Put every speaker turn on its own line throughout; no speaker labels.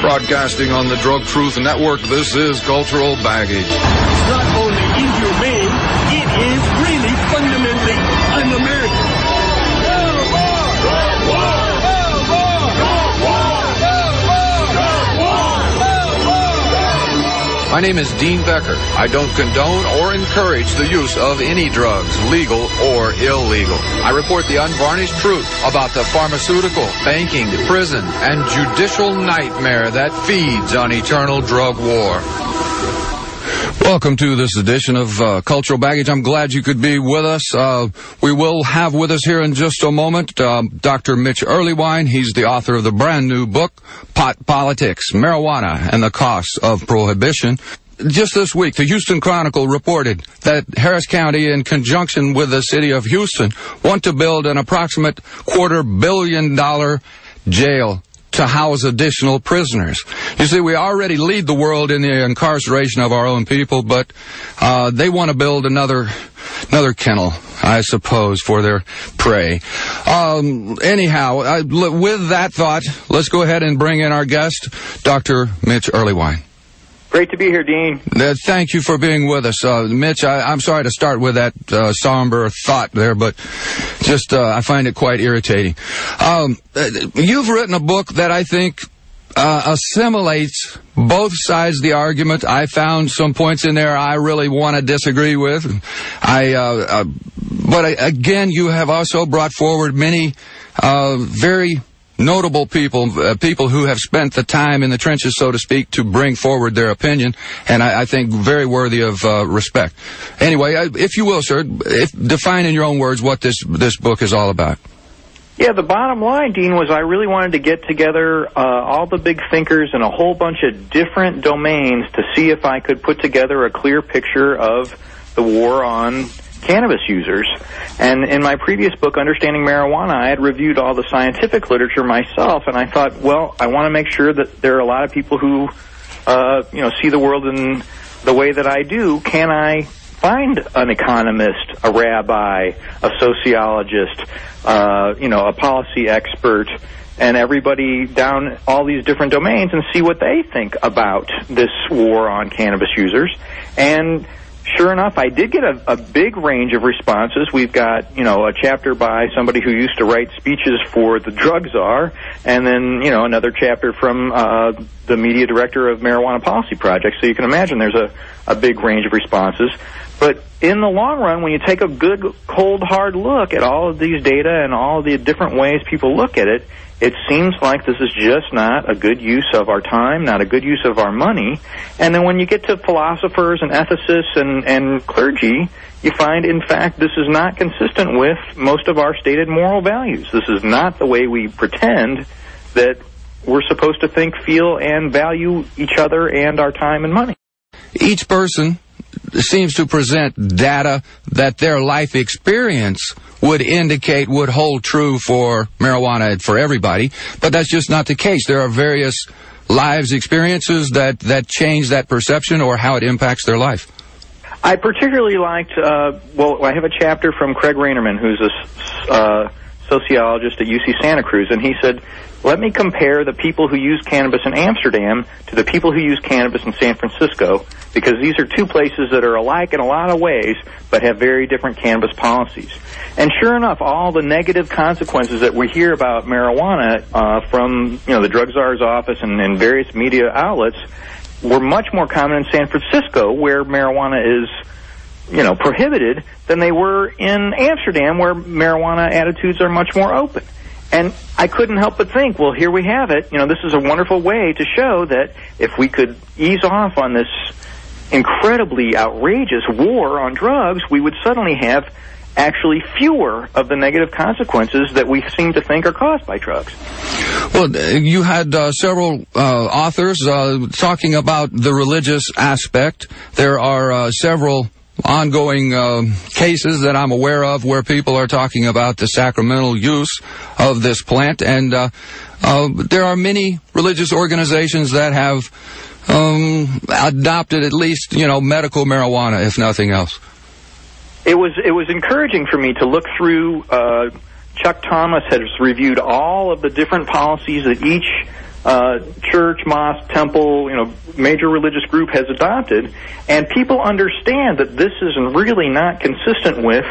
Broadcasting on the Drug Truth Network, this is Cultural Baggage.
It's not only inhumane, it is really fundamentally un-American.
My name is Dean Becker. I don't condone or encourage the use of any drugs, legal or illegal. I report the unvarnished truth about the pharmaceutical, banking, prison, and judicial nightmare that feeds on eternal drug war. Welcome to this edition of uh, Cultural Baggage. I'm glad you could be with us. Uh, we will have with us here in just a moment uh, Dr. Mitch Earleywine. He's the author of the brand new book, Pot Politics, Marijuana and the Costs of Prohibition. Just this week, the Houston Chronicle reported that Harris County, in conjunction with the city of Houston, want to build an approximate quarter billion dollar jail to house additional prisoners. You see, we already lead the world in the incarceration of our own people, but uh, they want to build another another kennel, I suppose, for their prey. Um, anyhow, I, with that thought, let's go ahead and bring in our guest, Dr. Mitch Earleywine.
Great to be here, Dean.
Uh, thank you for being with us. Uh, Mitch, I, am sorry to start with that uh, somber thought there, but just uh, I find it quite irritating. Um, uh, you've written a book that I think uh, assimilates both sides of the argument. I found some points in there I really want to disagree with. I, but I, again, you have also brought forward many very notable people, uh, people who have spent the time in the trenches, so to speak, to bring forward their opinion, and I, I think very worthy of uh, respect. Anyway, I, if you will, sir, if, define in your own words what this this book is all about.
Yeah, the bottom line, Dean, was I really wanted to get together uh, all the big thinkers in a whole bunch of different domains to see if I could put together a clear picture of the war on cannabis users. And in my previous book, Understanding Marijuana, I had reviewed all the scientific literature myself, and I thought, well, I want to make sure that there are a lot of people who, uh, you know, see the world in the way that I do. Can I find an economist, a rabbi, a sociologist, uh, you know, a policy expert, and everybody down all these different domains and see what they think about this war on cannabis users. And sure enough, I did get a, a big range of responses. We've got, you know, a chapter by somebody who used to write speeches for the drug czar, and then, you know, another chapter from uh, the media director of Marijuana Policy Project. So you can imagine there's a, a big range of responses. But in the long run, when you take a good, cold, hard look at all of these data and all the different ways people look at it, it seems like this is just not a good use of our time, not a good use of our money. And then when you get to philosophers and ethicists and, and clergy, you find, in fact, this is not consistent with most of our stated moral values. This is not the way we pretend that we're supposed to think, feel, and value each other and our time and money.
Each person seems to present data that their life experience would indicate would hold true for marijuana for everybody, but that's just not the case. There are various lives experiences that, that change that perception or how it impacts their life.
I particularly liked, uh, well, I have a chapter from Craig Reinarman, who's a uh, sociologist at UC Santa Cruz, and he said, let me compare the people who use cannabis in Amsterdam to the people who use cannabis in San Francisco, because these are two places that are alike in a lot of ways, but have very different cannabis policies. And sure enough, all the negative consequences that we hear about marijuana uh, from you know the drug czar's office and, and various media outlets were much more common in San Francisco, where marijuana is you know, prohibited than they were in Amsterdam, where marijuana attitudes are much more open. And I couldn't help but think, well, here we have it. You know, this is a wonderful way to show that if we could ease off on this incredibly outrageous war on drugs, we would suddenly have actually fewer of the negative consequences that we seem to think are caused by drugs.
Well, you had uh, several uh, authors uh, talking about the religious aspect. There are uh, several ongoing uh, cases that I'm aware of where people are talking about the sacramental use of this plant, and uh, uh, there are many religious organizations that have um, adopted at least, you know, medical marijuana, if nothing else.
It was it was encouraging for me to look through uh, Chuck Thomas has reviewed all of the different policies that each uh, church, mosque, temple, you know, major religious group has adopted, and people understand that this is really not consistent with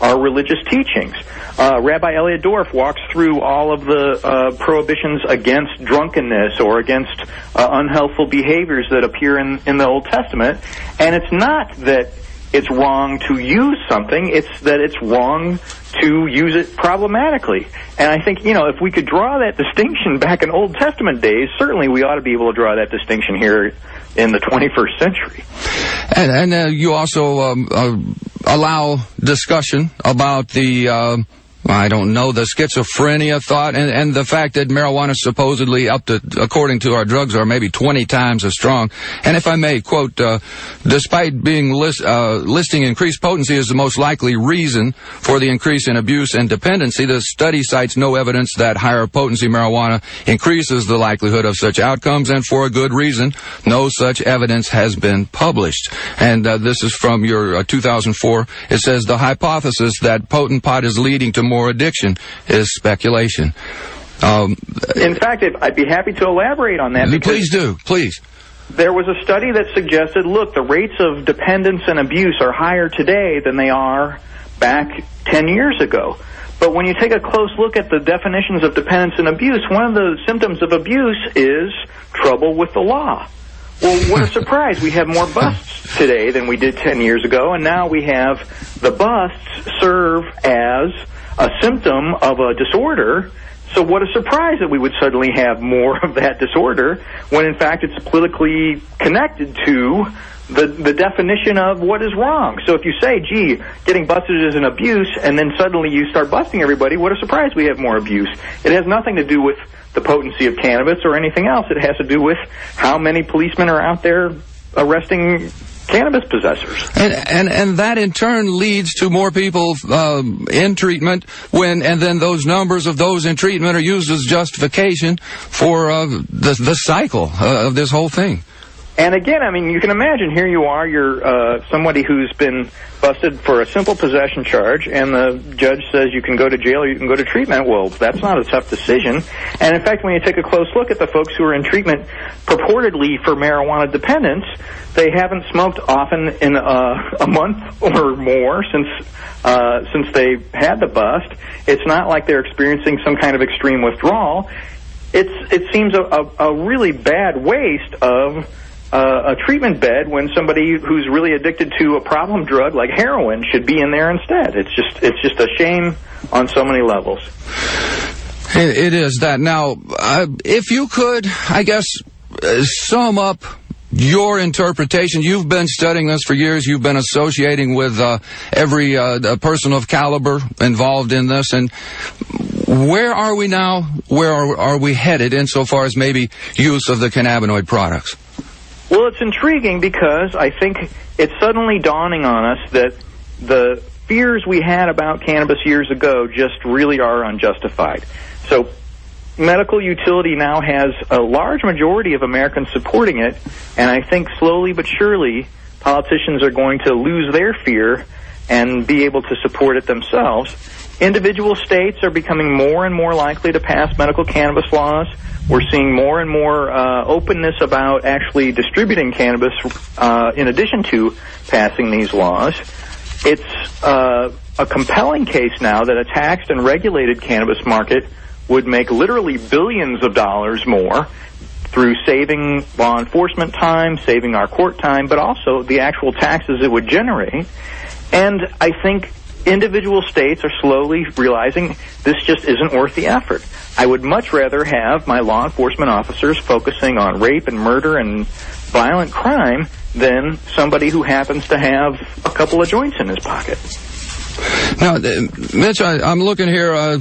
our religious teachings. Uh, Rabbi Elliot Dorff walks through all of the uh, prohibitions against drunkenness or against uh, unhealthful behaviors that appear in, in the Old Testament, and it's not that it's wrong to use something, it's that it's wrong to use it problematically. And I think, you know, if we could draw that distinction back in Old Testament days, certainly we ought to be able to draw that distinction here in the 21st century.
And, and uh, you also um, uh, allow discussion about the uh, I don't know, the schizophrenia thought and, and the fact that marijuana supposedly up to, according to our drugs, are maybe 20 times as strong. And if I may quote, uh, despite being list, uh, listing increased potency as the most likely reason for the increase in abuse and dependency, the study cites no evidence that higher potency marijuana increases the likelihood of such outcomes, and for a good reason, no such evidence has been published. And uh, this is from your uh, 2004. It says the hypothesis that potent pot is leading to more addiction is speculation.
Um, In fact, I'd be happy to elaborate on that.
Please do, please.
There was a study that suggested, look, the rates of dependence and abuse are higher today than they are back 10 years ago. But when you take a close look at the definitions of dependence and abuse, one of the symptoms of abuse is trouble with the law. Well, what a surprise. We have more busts today than we did 10 years ago, and now we have the busts serve as a symptom of a disorder. So what a surprise that we would suddenly have more of that disorder when in fact it's politically connected to the, the definition of what is wrong. So if you say, gee, getting busted is an abuse, and then suddenly you start busting everybody, what a surprise we have more abuse. It has nothing to do with the potency of cannabis or anything else. It has to do with how many policemen are out there arresting cannabis possessors.
And, and, and that in turn leads to more people um, in treatment when, and then those numbers of those in treatment are used as justification for uh, the, the cycle uh, of this whole thing.
And again, I mean, you can imagine here you are, you're uh, somebody who's been busted for a simple possession charge, and the judge says you can go to jail or you can go to treatment. Well, that's not a tough decision. And in fact, when you take a close look at the folks who are in treatment purportedly for marijuana dependence, they haven't smoked often in uh, a month or more since uh, since they had the bust. It's not like they're experiencing some kind of extreme withdrawal. It's it seems a, a, a really bad waste of a treatment bed when somebody who's really addicted to a problem drug like heroin should be in there instead. It's just it's just a shame on so many levels.
it, it is that. Now, uh, if you could, I guess, uh, sum up your interpretation. You've been studying this for years. You've been associating with uh, every uh, person of caliber involved in this. And where are we now? Where are, are we headed insofar as maybe use of the cannabinoid products?
Well, it's intriguing because I think it's suddenly dawning on us that the fears we had about cannabis years ago just really are unjustified. So medical utility now has a large majority of Americans supporting it, and I think slowly but surely politicians are going to lose their fear and be able to support it themselves. Individual states are becoming more and more likely to pass medical cannabis laws. We're seeing more and more uh, openness about actually distributing cannabis uh, in addition to passing these laws. It's uh, a compelling case now that a taxed and regulated cannabis market would make literally billions of dollars more through saving law enforcement time, saving our court time, but also the actual taxes it would generate. And I think individual states are slowly realizing this just isn't worth the effort. I would much rather have my law enforcement officers focusing on rape and murder and violent crime than somebody who happens to have a couple of joints in his pocket.
Now, uh, Mitch, I, am looking here uh,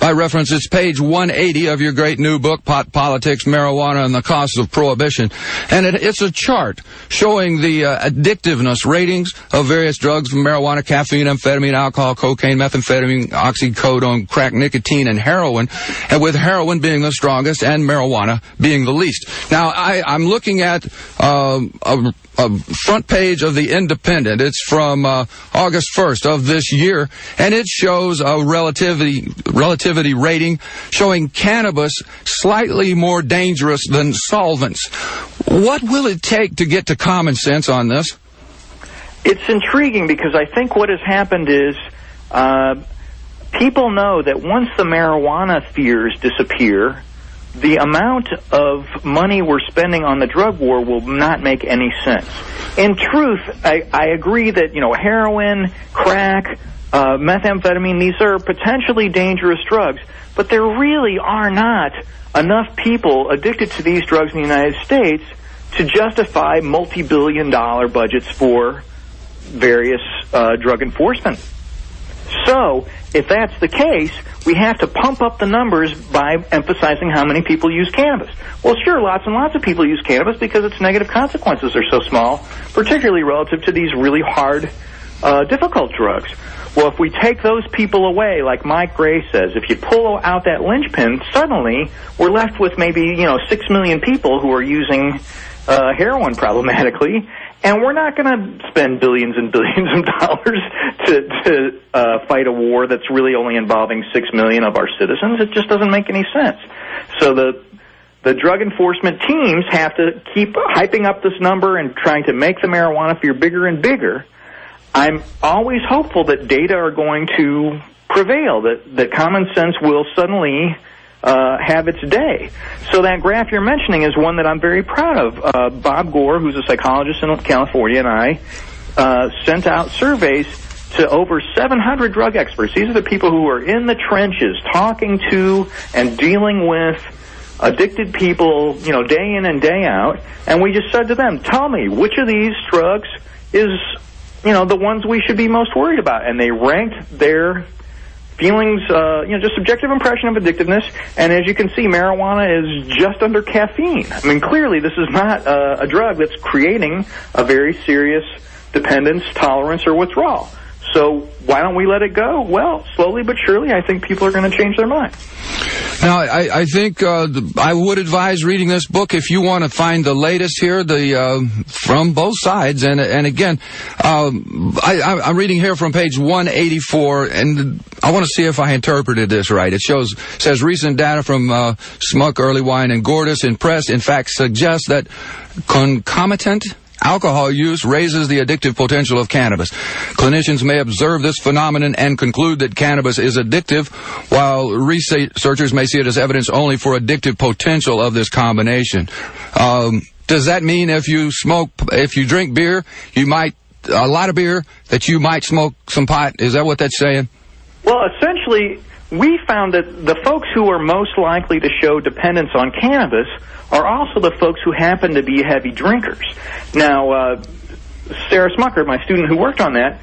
by reference. It's page 180 of your great new book, Pot Politics, Marijuana, and the Costs of Prohibition. And it, it's a chart showing the uh, addictiveness ratings of various drugs marijuana, caffeine, amphetamine, alcohol, cocaine, methamphetamine, oxycodone, crack, nicotine, and heroin, and with heroin being the strongest and marijuana being the least. Now, I, am looking at uh, a, a, front page of the Independent. It's from uh, August 1st of this year, and it shows a relativity relativity rating showing cannabis slightly more dangerous than solvents. What will it take to get to common sense on this?
It's intriguing because I think what has happened is uh, people know that once the marijuana fears disappear, the amount of money we're spending on the drug war will not make any sense. In truth, I, I agree that, you know, heroin, crack, uh, methamphetamine, these are potentially dangerous drugs, but there really are not enough people addicted to these drugs in the United States to justify multi-billion dollar budgets for various uh, drug enforcement. So, if that's the case, we have to pump up the numbers by emphasizing how many people use cannabis. Well, sure, lots and lots of people use cannabis because its negative consequences are so small, particularly relative to these really hard, uh, difficult drugs. Well, if we take those people away, like Mike Gray says, if you pull out that linchpin, suddenly we're left with maybe, you know, six million people who are using uh, heroin problematically, and we're not going to spend billions and billions of dollars to, to uh, fight a war that's really only involving six million of our citizens. It just doesn't make any sense. So the the drug enforcement teams have to keep hyping up this number and trying to make the marijuana fear bigger and bigger. I'm always hopeful that data are going to prevail, that, that common sense will suddenly uh, have its day. So that graph you're mentioning is one that I'm very proud of. Uh, Bob Gore, who's a psychologist in California, and I uh, sent out surveys to over 700 drug experts. These are the people who are in the trenches talking to and dealing with addicted people, you know, day in and day out. And we just said to them, tell me, which of these drugs is, you know, the ones we should be most worried about? And they ranked their feelings, uh, you know, just subjective impression of addictiveness. And as you can see, marijuana is just under caffeine. I mean, clearly this is not uh, a drug that's creating a very serious dependence, tolerance, or withdrawal. So why don't we let it go? Well, slowly but surely, I think people are going to change their mind.
Now, I, I think uh, I would advise reading this book if you want to find the latest here, the uh, from both sides. And and again, um, I, am reading here from page 184, and I want to see if I interpreted this right. It shows says recent data from uh, Smuck, Earleywine, and Gordis in press, in fact, suggests that concomitant Alcohol use raises the addictive potential of cannabis. Clinicians may observe this phenomenon and conclude that cannabis is addictive, while researchers may see it as evidence only for addictive potential of this combination. Um, does that mean if you smoke, if you drink beer, you might, a lot of beer, that you might smoke some pot? Is that what that's saying?
Well, essentially, we found that the folks who are most likely to show dependence on cannabis are also the folks who happen to be heavy drinkers. Now, uh, Sarah Smucker, my student who worked on that,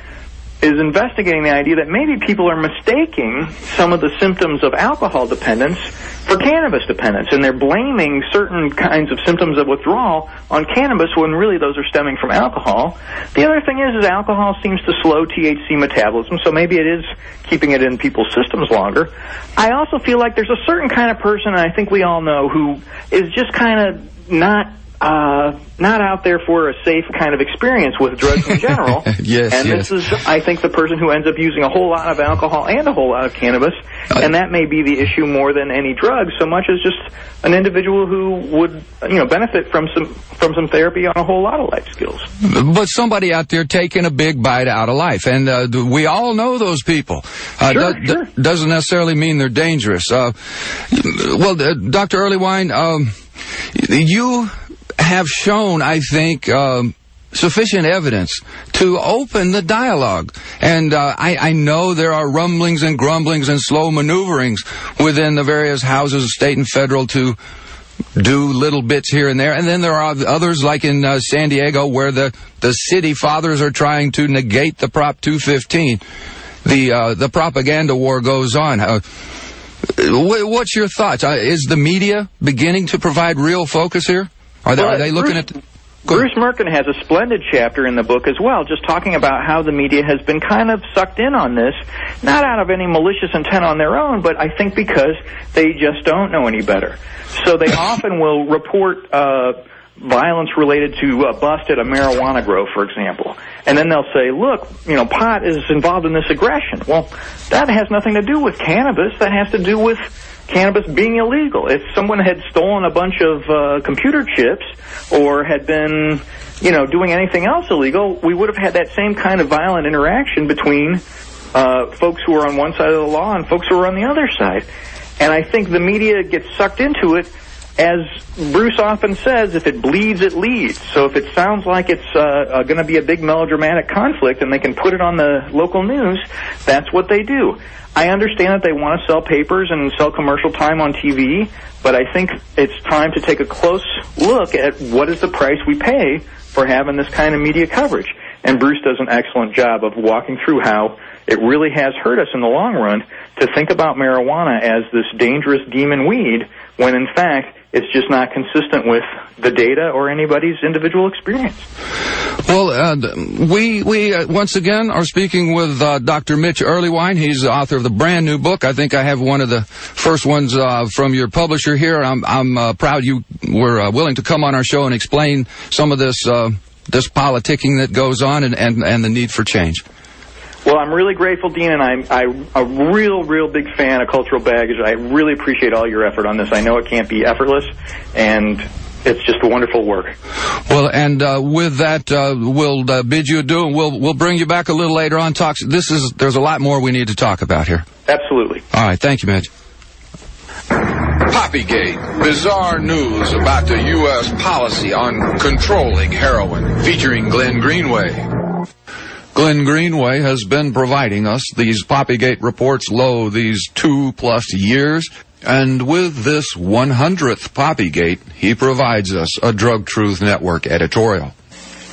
is investigating the idea that maybe people are mistaking some of the symptoms of alcohol dependence for cannabis dependence, and they're blaming certain kinds of symptoms of withdrawal on cannabis when really those are stemming from alcohol. The other thing is, is alcohol seems to slow THC metabolism, so maybe it is keeping it in people's systems longer. I also feel like there's a certain kind of person, and I think we all know, who is just kind of not uh, not out there for a safe kind of experience with drugs in general.
yes,
and
yes.
this is, I think, the person who ends up using a whole lot of alcohol and a whole lot of cannabis, uh, and that may be the issue more than any drug, so much as just an individual who would, you know, benefit from some from some therapy on a whole lot of life skills.
But somebody out there taking a big bite out of life, and uh, we all know those people.
Uh, sure, do, sure.
Doesn't necessarily mean they're dangerous. Uh, well, uh, Dr. Earleywine, um, you have shown, I think, um, sufficient evidence to open the dialogue. And uh, I, I, know there are rumblings and grumblings and slow maneuverings within the various houses, of state and federal, to do little bits here and there. And then there are others, like in uh, San Diego, where the, the city fathers are trying to negate the Prop 215. The, uh, the propaganda war goes on. Uh, what's your thoughts? Uh, is the media beginning to provide real focus here? Are they, are they looking
Bruce,
at...
Bruce Mirken has a splendid chapter in the book as well, just talking about how the media has been kind of sucked in on this, not out of any malicious intent on their own, but I think because they just don't know any better. So they often will report uh, violence related to a bust at a marijuana grow, for example. And then they'll say, look, you know, pot is involved in this aggression. Well, that has nothing to do with cannabis. That has to do with cannabis being illegal. If someone had stolen a bunch of uh, computer chips or had been, you know, doing anything else illegal, we would have had that same kind of violent interaction between uh, folks who are on one side of the law and folks who are on the other side. And I think the media gets sucked into it as Bruce often says, if it bleeds, it leads. So if it sounds like it's uh, uh, going to be a big melodramatic conflict and they can put it on the local news, that's what they do. I understand that they want to sell papers and sell commercial time on TV, but I think it's time to take a close look at what is the price we pay for having this kind of media coverage. And Bruce does an excellent job of walking through how it really has hurt us in the long run to think about marijuana as this dangerous demon weed when in fact it's just not consistent with the data or anybody's individual experience.
Well, uh, we we uh, once again are speaking with uh, Dr. Mitch Earleywine. He's the author of the brand new book. I think I have one of the first ones uh, from your publisher here. I'm I'm uh, proud you were uh, willing to come on our show and explain some of this this politicking that goes on and, and, and the need for change.
Well, I'm really grateful, Dean, and I'm, I'm a real, real big fan of Cultural Baggage. I really appreciate all your effort on this. I know it can't be effortless, and it's just a wonderful work.
Well, and uh, with that, uh, we'll uh, bid you adieu, and we'll we'll bring you back a little later on. Talks. This is there's a lot more we need to talk about here.
Absolutely.
All right. Thank you, Mitch.
Poppygate, bizarre news about the U.S. policy on controlling heroin, featuring Glenn Greenway.
Glenn Greenway has been providing us these Poppygate reports lo these two plus years. And with this 100th Poppygate, he provides us a Drug Truth Network editorial.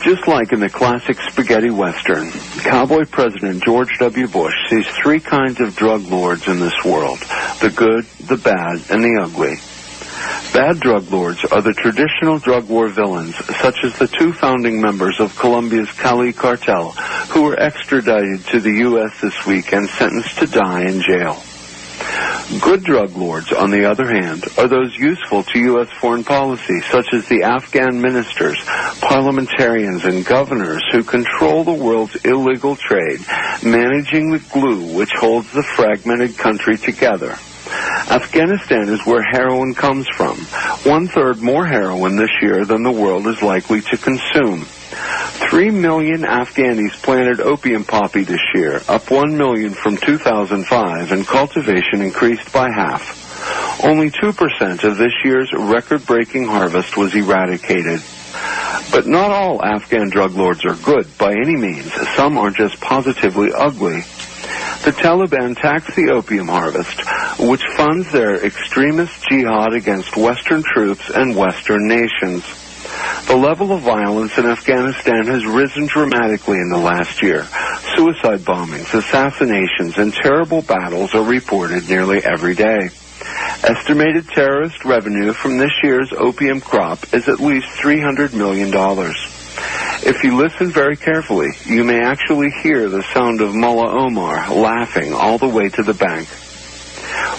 Just like in the classic spaghetti western, cowboy President George W. Bush sees three kinds of drug lords in this world the good, the bad, and the ugly. Bad drug lords are the traditional drug war villains, such as the two founding members of Colombia's Cali cartel, who were extradited to the U.S. this week and sentenced to die in jail. Good drug lords, on the other hand, are those useful to U.S. foreign policy, such as the Afghan ministers, parliamentarians, and governors who control the world's illegal trade, managing the glue which holds the fragmented country together. Afghanistan is where heroin comes from. One third more heroin this year than the world is likely to consume. Three million Afghanis planted opium poppy this year, up one million from 2005, and cultivation increased by half. Only 2% of this year's record-breaking harvest was eradicated. But not all Afghan drug lords are good by any means. Some are just positively ugly. The Taliban tax the opium harvest, which funds their extremist jihad against Western troops and Western nations. The level of violence in Afghanistan has risen dramatically in the last year. Suicide bombings, assassinations, and terrible battles are reported nearly every day. Estimated terrorist revenue from this year's opium crop is at least $300 million. If you listen very carefully, you may actually hear the sound of Mullah Omar laughing all the way to the bank.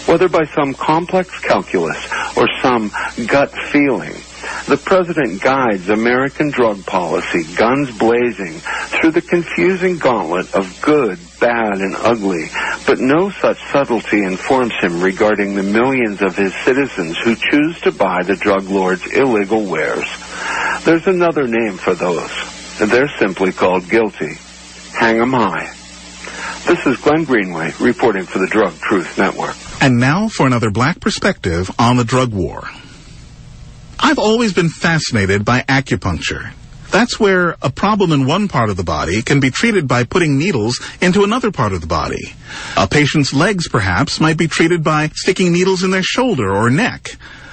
Whether by some complex calculus or some gut feeling, the president guides American drug policy, guns blazing, through the confusing gauntlet of good, bad, and ugly, but no such subtlety informs him regarding the millions of his citizens who choose to buy the drug lord's illegal wares. There's another name for those, and they're simply called guilty. Hang 'em high. This is Glenn Greenway reporting for the Drug Truth Network.
And now for another black perspective on the drug war. I've always been fascinated by acupuncture. That's where a problem in one part of the body can be treated by putting needles into another part of the body. A patient's legs, perhaps, might be treated by sticking needles in their shoulder or neck.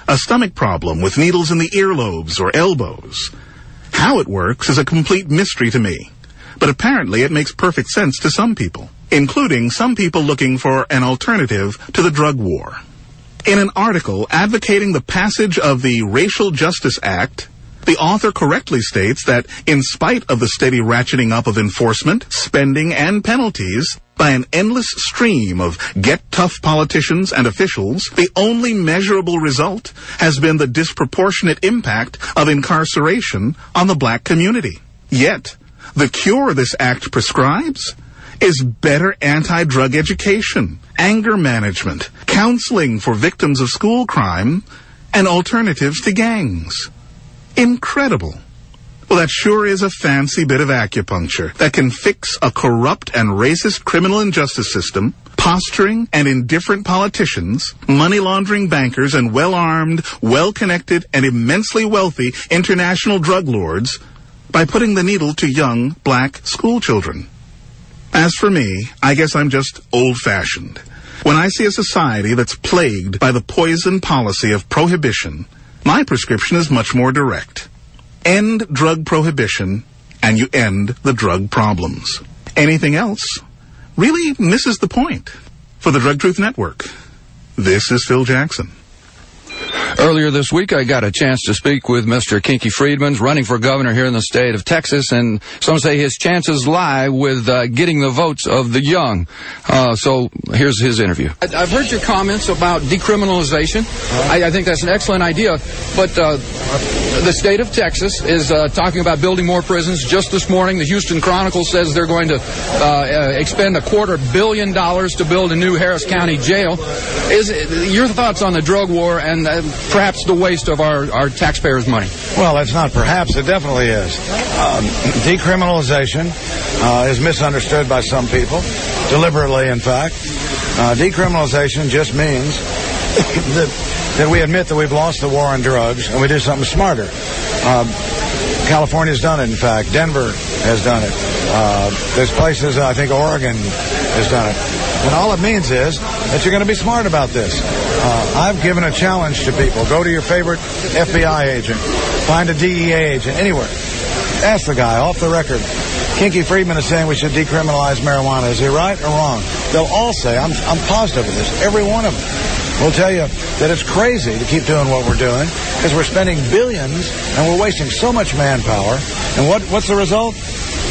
A stomach problem with needles in the earlobes or elbows. How it works is a complete mystery to me. But apparently it makes perfect sense to some people, including some people looking for an alternative to the drug war. In an article advocating the passage of the Racial Justice Act, the author correctly states that in spite of the steady ratcheting up of enforcement, spending, and penalties, by an endless stream of get-tough politicians and officials, the only measurable result has been the disproportionate impact of incarceration on the black community. Yet, the cure this act prescribes is better anti-drug education, anger management, counseling for victims of school crime, and alternatives to gangs. Incredible. Well, that sure is a fancy bit of acupuncture that can fix a corrupt and racist criminal injustice system, posturing and indifferent politicians, money laundering bankers, and well-armed, well-connected, and immensely wealthy international drug lords by putting the needle to young black schoolchildren. As for me, I guess I'm just old-fashioned. When I see a society that's plagued by the poison policy of prohibition, my prescription is much more direct. End drug prohibition, and you end the drug problems. Anything else really misses the point. For the Drug Truth Network, this is Phil Jackson.
Earlier this week, I got a chance to speak with Mr. Kinky Friedman's running for governor here in the state of Texas, and some say his chances lie with uh, getting the votes of the young. Uh, so here's his interview. I've heard your comments about decriminalization. I, I think that's an excellent idea, but uh, the state of Texas is uh, talking about building more prisons. Just this morning, the Houston Chronicle says they're going to uh, uh, expend a quarter billion dollars to build a new Harris County jail. Is your thoughts on the drug war and perhaps the waste of our, our taxpayers' money?
Well, it's not perhaps. It definitely is. Um, decriminalization uh, is misunderstood by some people, deliberately, in fact. Uh, decriminalization just means that, that we admit that we've lost the war on drugs and we do something smarter. Uh, California's done it, in fact. Denver has done it. Uh, there's places, I think Oregon has done it. And all it means is that you're going to be smart about this. Uh, I've given a challenge to people. Go to your favorite FBI agent. Find a DEA agent, anywhere. Ask the guy off the record. Kinky Friedman is saying we should decriminalize marijuana. Is he right or wrong? They'll all say, I'm, I'm positive of this, every one of them will tell you that it's crazy to keep doing what we're doing because we're spending billions and we're wasting so much manpower. And what, what's the result?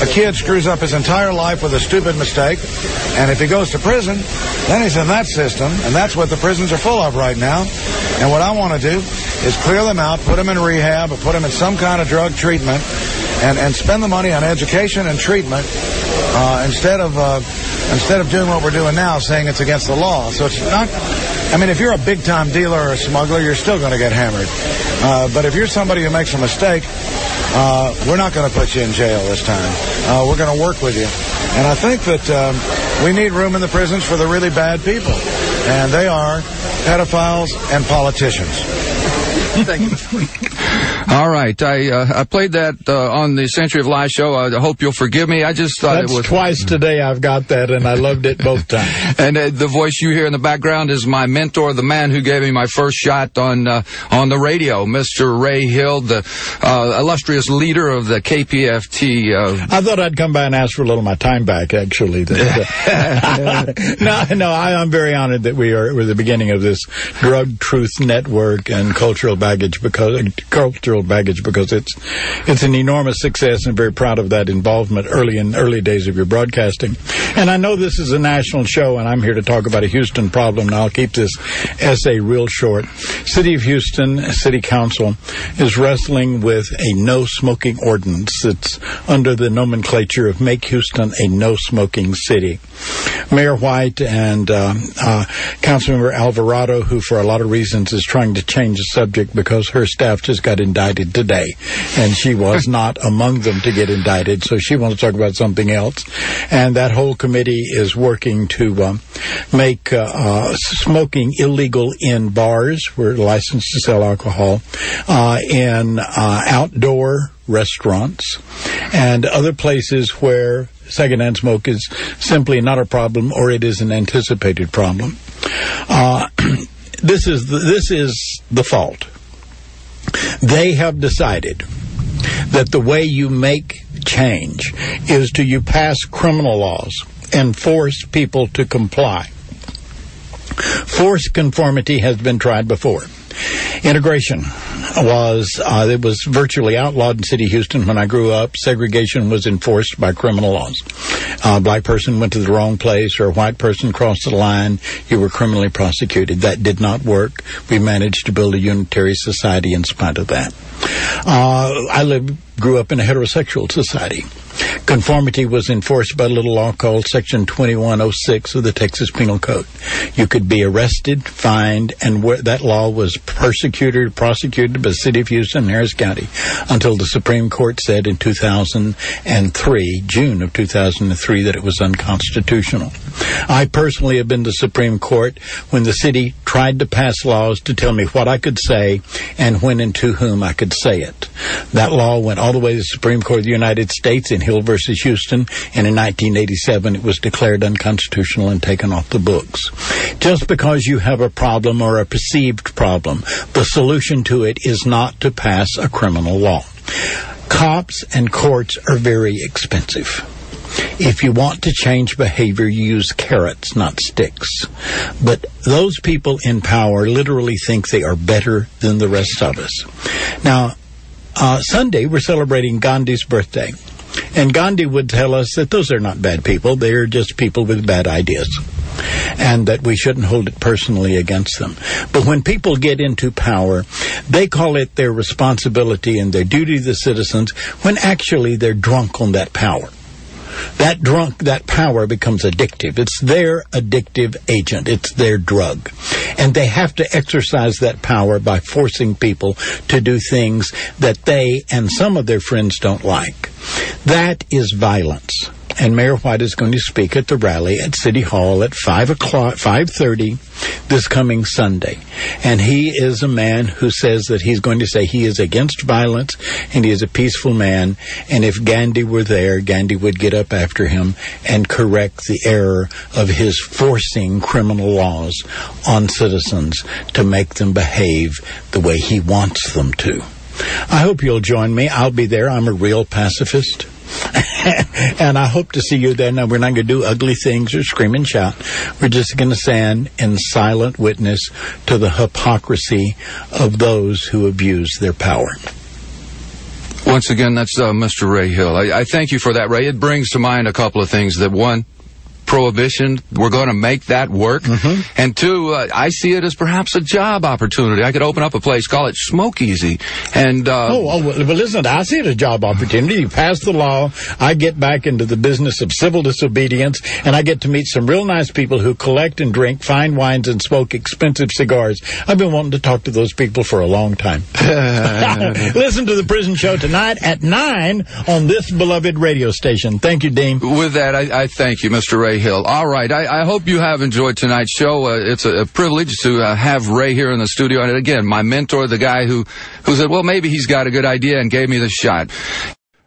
A kid screws up his entire life with a stupid mistake, and if he goes to prison, then he's in that system, and that's what the prisons are full of right now. And what I want to do is clear them out, put them in rehab, or put them in some kind of drug treatment, and, and spend the money on education and treatment uh, instead of uh, instead of doing what we're doing now, saying it's against the law. So it's not. I mean, if you're a big-time dealer or a smuggler, you're still going to get hammered. Uh, but if you're somebody who makes a mistake, uh, we're not going to put you in jail this time. Uh, we're going to work with you. And I think that um, we need room in the prisons for the really bad people. And they are pedophiles and politicians.
Thank you. All right, I uh, I played that uh, on the Century of Lies show. I hope you'll forgive me. I just thought
That's
it was
twice today. I've got that, and I loved it both times.
and uh, the voice you hear in the background is my mentor, the man who gave me my first shot on uh, on the radio, Mr. Ray Hill, the uh, illustrious leader of the KPFT.
Uh, I thought I'd come by and ask for a little of my time back. Actually, no, no, I, am very honored that we are we're the beginning of this drug truth network and cultural baggage because cultural baggage because it's it's an enormous success and very proud of that involvement early in early days of your broadcasting. And I know this is a national show and I'm here to talk about a Houston problem and I'll keep this essay real short. City of Houston City Council is wrestling with a no smoking ordinance. It's under the nomenclature of Make Houston a no smoking city. Mayor White and uh, uh, Councilmember Alvarado, who for a lot of reasons is trying to change the subject because her staff just got indicted today, and she was not among them to get indicted, so she wants to talk about something else. And that whole committee is working to um, make uh, uh, smoking illegal in bars. We're licensed to sell alcohol uh, in uh, outdoor restaurants and other places where secondhand smoke is simply not a problem or it is an anticipated problem. Uh, this is the, this is the fault. They have decided that the way you make change is to you pass criminal laws and force people to comply. Forced conformity has been tried before. Integration was uh, it was virtually outlawed in City Houston when I grew up. Segregation was enforced by criminal laws. A black person went to the wrong place or a white person crossed the line, you were criminally prosecuted. That did not work. We managed to build a unitary society in spite of that. Uh, I lived, grew up in a heterosexual society. Conformity was enforced by a little law called Section 2106 of the Texas Penal Code. You could be arrested, fined, and that law was persecuted, prosecuted by the City of Houston and Harris County until the Supreme Court said in 2003, June of 2003, that it was unconstitutional. I personally have been to the Supreme Court when the city tried to pass laws to tell me what I could say and when and to whom I could say it. That law went all the way to the Supreme Court of the United States in Hill versus Houston, and in 1987 it was declared unconstitutional and taken off the books. Just because you have a problem or a perceived problem, the solution to it is not to pass a criminal law. Cops and courts are very expensive. If you want to change behavior, you use carrots, not sticks. But those people in power literally think they are better than the rest of us. Now, uh, Sunday, we're celebrating Gandhi's birthday. And Gandhi would tell us that those are not bad people, they are just people with bad ideas. And that we shouldn't hold it personally against them. But when people get into power, they call it their responsibility and their duty to the citizens when actually they're drunk on that power that drunk, that power becomes addictive. It's their addictive agent. It's their drug. And they have to exercise that power by forcing people to do things that they and some of their friends don't like. That is violence and Mayor White is going to speak at the rally at City Hall at five o'clock, five thirty, this coming Sunday. And he is a man who says that he's going to say he is against violence and he is a peaceful man. And if Gandhi were there, Gandhi would get up after him and correct the error of his forcing criminal laws on citizens to make them behave the way he wants them to. I hope you'll join me. I'll be there. I'm a real pacifist. and I hope to see you there. Now, we're not going to do ugly things or scream and shout. We're just going to stand in silent witness to the hypocrisy of those who abuse their power.
Once again, that's uh, Mr. Ray Hill. I, I thank you for that, Ray. It brings to mind a couple of things. That one, prohibition. We're going to make that work. Mm-hmm. And two, uh, I see it as perhaps a job opportunity. I could open up a place, call it Smoke Easy. And uh,
oh, oh, well, listen, I see it as a job opportunity. You pass the law, I get back into the business of civil disobedience, and I get to meet some real nice people who collect and drink fine wines and smoke expensive cigars. I've been wanting to talk to those people for a long time. listen to the prison show tonight at nine on this beloved radio station. Thank you, Dean.
With that, I, I thank you, Mr. Ray Hill. All right. I, I hope you have enjoyed tonight's show. Uh, it's a, a, privilege to uh, have Ray here in the studio. And again, my mentor, the guy who, who said, well, maybe he's got a good idea and gave me the shot.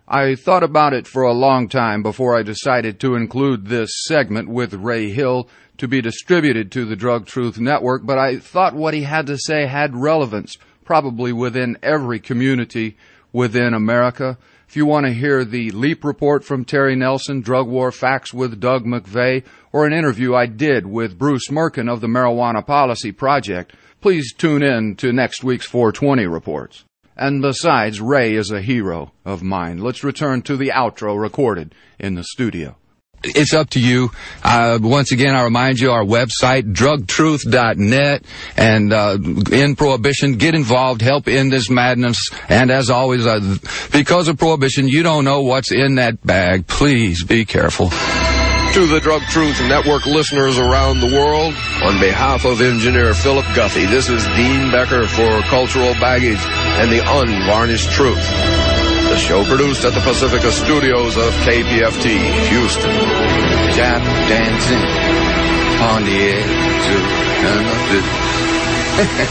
I thought about it for a long time before I decided to include this segment with Ray Hill to be distributed to the Drug Truth Network, but I thought what he had to say had relevance, probably within every community within America. If you want to hear the LEAP report from Terry Nelson, Drug War Facts with Doug McVay, or an interview I did with Bruce Mirken of the Marijuana Policy Project, please tune in to next week's 420 reports. And besides, Ray is a hero of mine. Let's return to the outro recorded in the studio it's up to you. Uh, once again, I remind you our website, drugtruth.net, and uh, in prohibition, get involved, help end this madness. And as always, uh, because of prohibition, you don't know what's in that bag. Please be careful.
To the Drug Truth Network listeners around the world, on behalf of engineer Philip Guthie, this is Dean Becker for Cultural Baggage and the Unvarnished Truth. Show produced at the Pacifica Studios of KPFT, Houston.
Jap dancing on the edge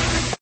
of